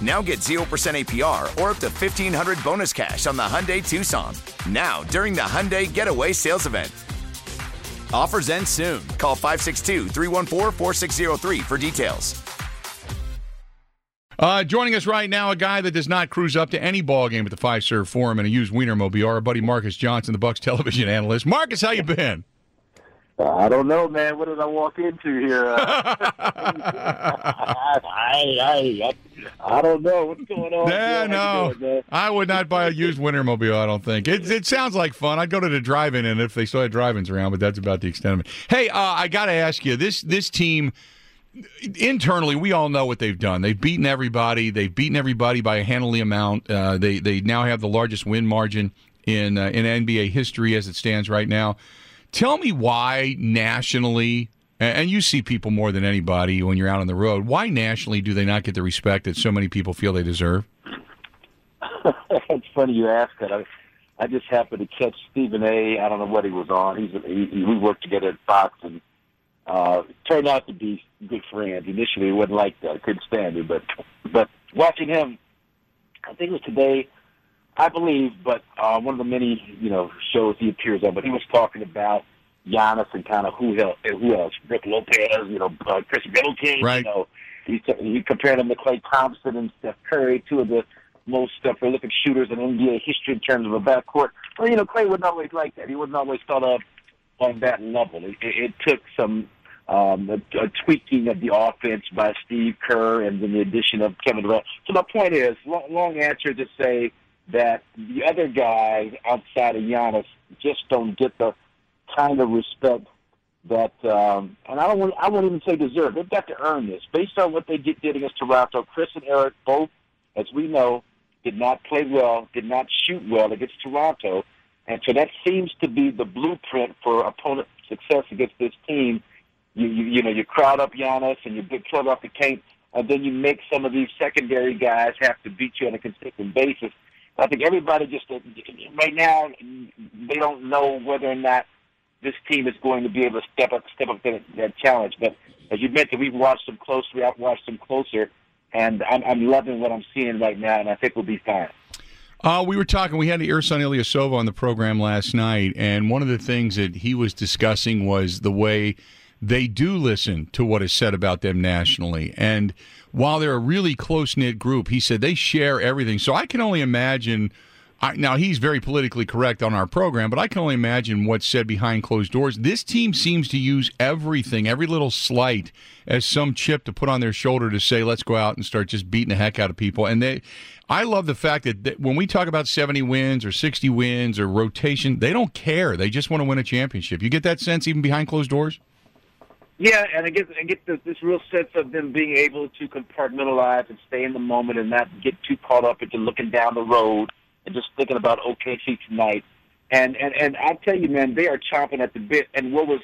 Now get 0% APR or up to 1500 bonus cash on the Hyundai Tucson. Now, during the Hyundai Getaway Sales Event. Offers end soon. Call 562 314 4603 for details. Uh, joining us right now, a guy that does not cruise up to any ball game at the Fiserv Forum and a used Wienermobile, our buddy Marcus Johnson, the Bucks television analyst. Marcus, how you been? I don't know, man. What did I walk into here? Uh, I, I, I, I don't know what's going on. Yeah, no. doing. I would not buy a used Wienermobile, I don't think. It, it sounds like fun. I'd go to the drive-in and if they still had drive-ins around, but that's about the extent of it. Hey, uh, I got to ask you, this this team internally, we all know what they've done. They've beaten everybody. They've beaten everybody by a handily amount. Uh, they they now have the largest win margin in uh, in NBA history as it stands right now. Tell me why nationally, and you see people more than anybody when you're out on the road. Why nationally do they not get the respect that so many people feel they deserve? it's funny you ask that. I, I just happened to catch Stephen A. I don't know what he was on. He's he, he, we worked together at Fox, and uh, turned out to be good friends. Initially, it wasn't like that. I couldn't stand him, but but watching him, I think it was today. I believe, but uh, one of the many you know shows he appears on. But he was talking about Giannis and kind of who else, who else, Rick Lopez, you know, uh, Khris Middleton, Right. you know. He, he compared him to Klay Thompson and Steph Curry, two of the most uh, prolific shooters in NBA history in terms of a backcourt. Well, you know, Klay wasn't always like that. He wasn't always thought of on that level. It, it, it took some um, a, a tweaking of the offense by Steve Kerr and then the addition of Kevin Durant. So my point is, long, long answer to say that the other guys outside of Giannis just don't get the kind of respect that, um, and I don't want, I won't even say deserve. They've got to earn this based on what they did, did against Toronto. Khris and Eric both, as we know, did not play well, did not shoot well against Toronto, and so that seems to be the blueprint for opponent success against this team. You, you, you know, you crowd up Giannis and you big plug off the paint, and then you make some of these secondary guys have to beat you on a consistent basis. I think everybody just right now they don't know whether or not this team is going to be able to step up step up to that, challenge. But as you mentioned, we've watched them closely. I've watched them closer, and I'm, I'm loving what I'm seeing right now, and I think we'll be fine. Uh, we were talking. We had Ersan Ilyasova on the program last night, and one of the things that he was discussing was the way they do listen to what is said about them nationally. And while they're a really close knit group, he said they share everything. So I can only imagine. I, now he's very politically correct on our program, but I can only imagine what's said behind closed doors. This team seems to use everything, every little slight, as some chip to put on their shoulder to say, "Let's go out and start just beating the heck out of people." And they, I love the fact that, that when we talk about seventy wins or sixty wins or rotation, they don't care. They just want to win a championship. You get that sense even behind closed doors. Yeah, and I get I get this, this real sense of them being able to compartmentalize and stay in the moment and not get too caught up into looking down the road and just thinking about OKC tonight. And and and I tell you, man, they are chomping at the bit. And what was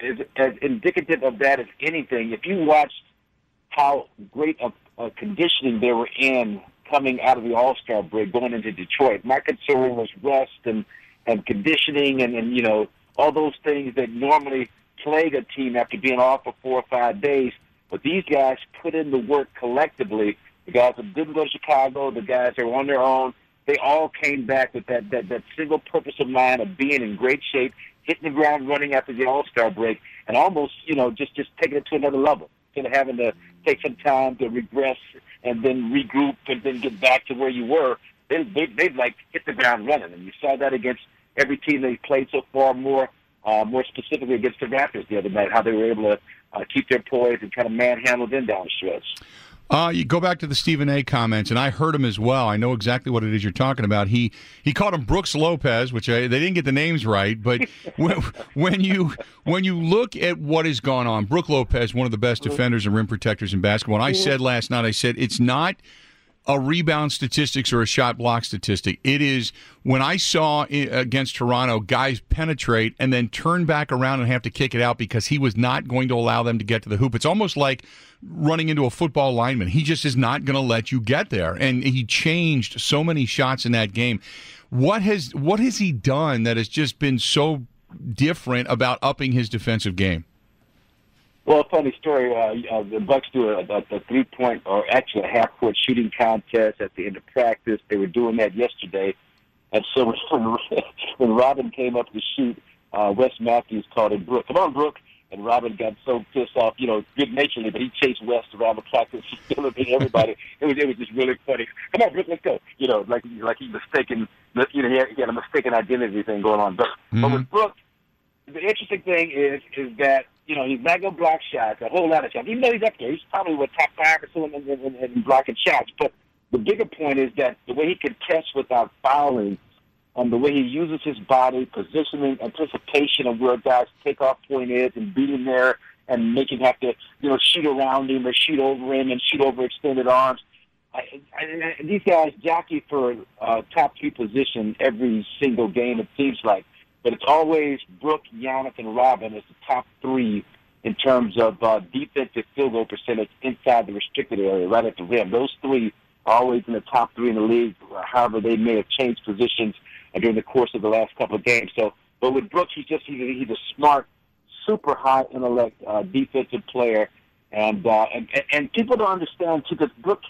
is, as indicative of that as anything, if you watched how great a, a conditioning they were in coming out of the All Star break, going into Detroit, my concern was rest and and conditioning and and you know all those things that normally plague a team after being off for four or five days. But these guys put in the work collectively. The guys that didn't go to Chicago, the guys that were on their own, they all came back with that, that, that single purpose of mind of being in great shape, hitting the ground running after the All Star break, and almost, you know, just, just taking it to another level. Instead of having to take some time to regress and then regroup and then get back to where you were, they, they, they'd like hit the ground running. And you saw that against every team they played so far, more, uh, more specifically against the Raptors the other night, how they were able to uh, keep their poise and kind of manhandle them down the stretch. Uh, you go back to the Stephen A. comments, and I heard him as well. I know exactly what it is you're talking about. He he called him Brooks Lopez, which I, they didn't get the names right. But when, when you when you look at what has gone on, Brook Lopez, one of the best defenders and rim protectors in basketball. And I said last night, I said it's not a rebound statistics or a shot block statistic. It is when I saw against Toronto guys penetrate and then turn back around and have to kick it out because he was not going to allow them to get to the hoop. It's almost like running into a football lineman. He just is not going to let you get there. And he changed so many shots in that game. What has what has he done that has just been so different about upping his defensive game? Well, funny story. Uh, uh, the Bucks do a, a, a three-point, or actually a half-court shooting contest at the end of practice. They were doing that yesterday, and so when, when Robin came up to shoot, uh, Wes Matthews called him Brook. Come on, Brook. And Robin got so pissed off, you know, good naturedly, but he chased Wes around the practice, celebrating everybody. it was it was just really funny. Come on, Brook, let's go. You know, like like he mistaken, you know, he had, he had a mistaken identity thing going on. But mm-hmm. but with Brook, the interesting thing is is that you know, he's not to block shots, a whole lot of shots. Even though he's up there, he's probably what top five or so in, in, in, in blocking shots. But the bigger point is that the way he can catch without fouling, and the way he uses his body, positioning, anticipation of where a guy's takeoff point is, and beating there, and him have to, you know, shoot around him or shoot over him and shoot over extended arms. I, I, these guys jockey for uh, top three position every single game. It seems like but it's always Brook, Giannis, and Robin as the top three in terms of uh, defensive field goal percentage inside the restricted area, right at the rim. Those three are always in the top three in the league. However, they may have changed positions during the course of the last couple of games. So, but with Brooks, he's just he's a, he's a smart, super high intellect uh, defensive player, and, uh, and and people don't understand too because Brooks.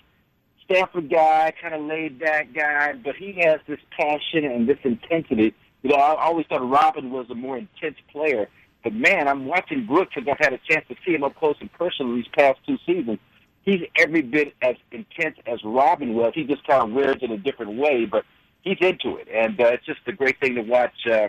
Stanford guy, kind of laid back guy, but he has this passion and this intensity you know, I always thought Robin was a more intense player. But man, I'm watching Brooks because I've had a chance to see him up close and personal these past two seasons. He's every bit as intense as Robin was. He just kind of wears it a different way, but he's into it, and uh, it's just a great thing to watch uh,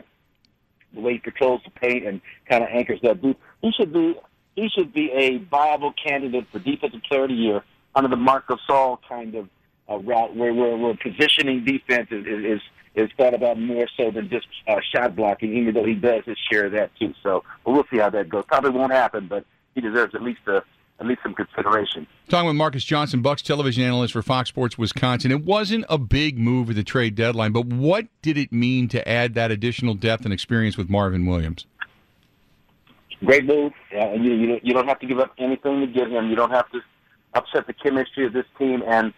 the way he controls the paint and kind of anchors that booth. He should be he should be a viable candidate for defensive player of the year under the Marc Gasol kind of route, where where, where positioning defense is, is, is thought about more so than just uh, shot blocking, even though he does his share of that too. So but we'll see how that goes. Probably won't happen, but he deserves at least a at least some consideration. Talking with Marcus Johnson, Bucks television analyst for Fox Sports Wisconsin. It wasn't a big move at the trade deadline, but what did it mean to add that additional depth and experience with Marvin Williams? Great move. Uh, you, you you don't have to give up anything to get him. You don't have to upset the chemistry of this team. And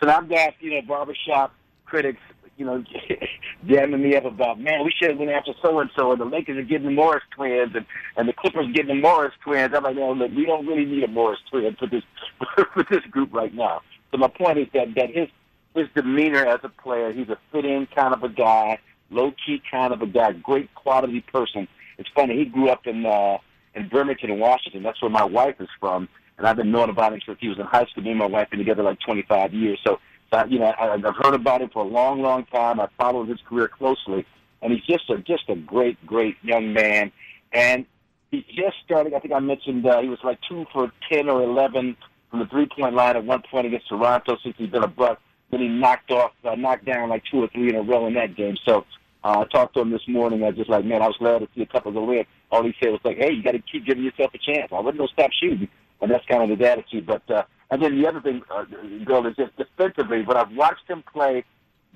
so I've got you know barbershop critics you know, jamming me up about, man, we should have went after so and so, and the Lakers are getting the Morris twins, and and the Clippers getting the Morris twins. I'm like, no, look, we don't really need a Morris twin for this for this group right now. So my point is that that his his demeanor as a player, he's a fit-in kind of a guy, low-key kind of a guy, great quality person. It's funny, he grew up in uh, in Bremerton, Washington. That's where my wife is from, and I've been knowing about him since he was in high school. Me and my wife been together like 25 years, so uh, you know, I, I've heard about him for a long, long time. I followed his career closely, and he's just a just a great, great young man. And he just started. I think I mentioned uh, he was like two for ten or eleven from the three point line at one point against Toronto since he's been a buck. Then he knocked off, uh, knocked down like two or three in a row in that game. So uh, I talked to him this morning. I was just like, man, I was glad to see a couple of go in. All he said was like, hey, you got to keep giving yourself a chance. I wasn't gonna stop shooting, and that's kind of his attitude. But uh, and then the other thing, uh, Bill, is just defensively. But I've watched him play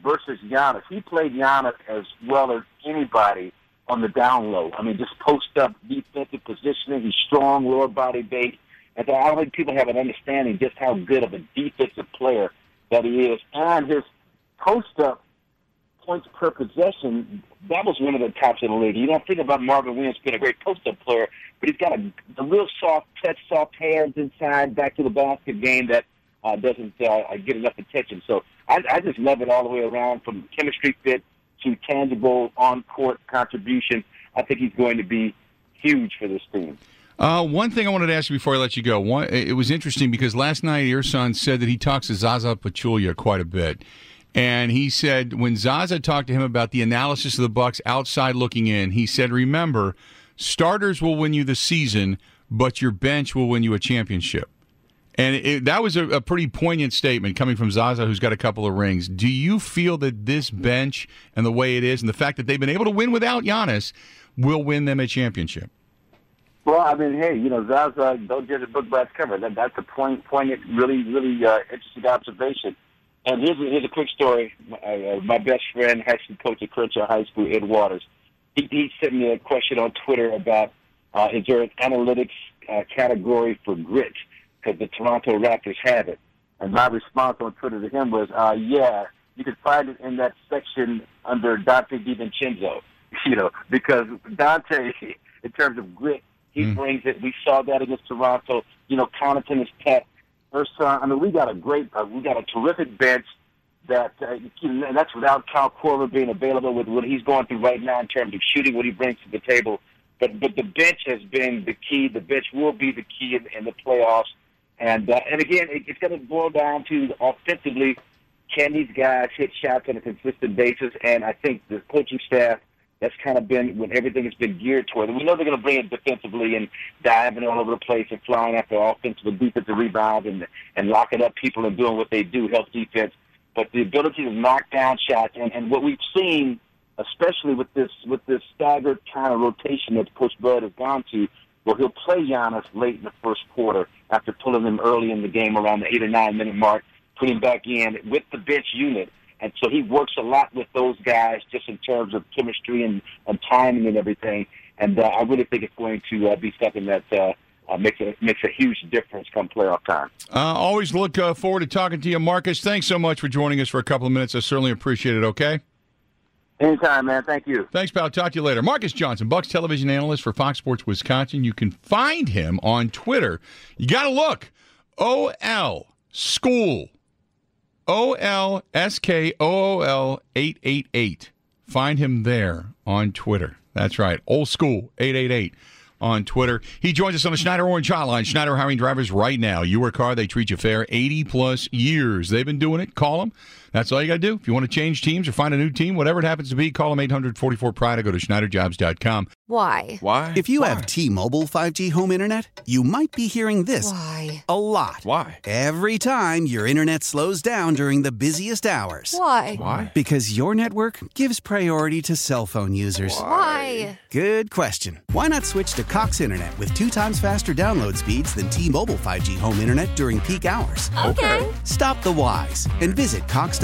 versus Giannis. He played Giannis as well as anybody on the down low. I mean, just post up defensive positioning. He's strong, lower body base. And I don't think people have an understanding just how good of a defensive player that he is. And his post up points per possession, that was one of the tops in the league. You don't think about Marvin Williams being a great post-up player, but he's got a, a real soft touch, soft hands inside, back to the basket game that uh, doesn't uh, get enough attention. So I, I just love it all the way around, from chemistry fit to tangible on-court contribution. I think he's going to be huge for this team. Uh, one thing I wanted to ask you before I let you go. One, it was interesting because last night Ersan said that he talks to Zaza Pachulia quite a bit. And he said when Zaza talked to him about the analysis of the Bucks outside looking in, he said, "Remember, starters will win you the season, but your bench will win you a championship." And it, that was a, a, pretty poignant statement coming from Zaza, who's got a couple of rings. Do you feel that this bench and the way it is, and the fact that they've been able to win without Giannis, will win them a championship? Well, I mean, hey, you know, Zaza, don't judge a book by its cover. That, that's a point, poignant, really, really uh, interesting observation. And here's a, here's a quick story. Uh, my best friend, school coach at Crenshaw High School, Ed Waters, he, he sent me a question on Twitter about uh, is there an analytics uh, category for grit because the Toronto Raptors have it. And my response on Twitter to him was, uh, yeah, you can find it in that section under Donte DiVincenzo, you know, because Donte, in terms of grit, he mm. brings it. We saw that against Toronto. You know, Connaughton is tech. Ersan, I mean, we got a great, uh, we got a terrific bench that, uh, and that's without Kyle Korver being available with what he's going through right now in terms of shooting, what he brings to the table. But but the bench has been the key. The bench will be the key in, in the playoffs. And uh, and again, it, it's going to boil down to offensively, can these guys hit shots on a consistent basis? And I think the coaching staff that's kind of been when everything has been geared toward. And we know they're going to bring it defensively and diving all over the place and flying after offensive and defensive rebounds and and locking up people and doing what they do, help defense. But the ability to knock down shots and, and what we've seen, especially with this with this staggered kind of rotation that Coach Bud has gone to, where he'll play Giannis late in the first quarter after pulling him early in the game around the eight or nine minute mark, put him back in with the bench unit. And so he works a lot with those guys just in terms of chemistry and, and timing and everything. And uh, I really think it's going to uh, be something that uh, uh, makes a makes a huge difference come playoff time. Uh, always look uh, forward to talking to you, Marcus. Thanks so much for joining us for a couple of minutes. I certainly appreciate it. Okay. Anytime, man. Thank you. Thanks, pal. Talk to you later. Marcus Johnson, Bucks television analyst for Fox Sports Wisconsin. You can find him on Twitter. You got to look. OL School. O L S K O O L 888. Find him there on Twitter. That's right. Old School 888 on Twitter. He joins us on the Schneider Orange Hotline. Schneider hiring drivers right now. Your car, they treat you fair. 80 plus years. They've been doing it. Call them. That's all you got to do. If you want to change teams or find a new team, whatever it happens to be, call them 844 Pride or go to SchneiderJobs.com. Why? Why? If you Why? have T Mobile 5G home internet, you might be hearing this Why? a lot. Why? Every time your internet slows down during the busiest hours. Why? Why? Because your network gives priority to cell phone users. Why? Good question. Why not switch to Cox Internet with two times faster download speeds than T Mobile 5G home internet during peak hours? Okay. Stop the whys and visit Cox.com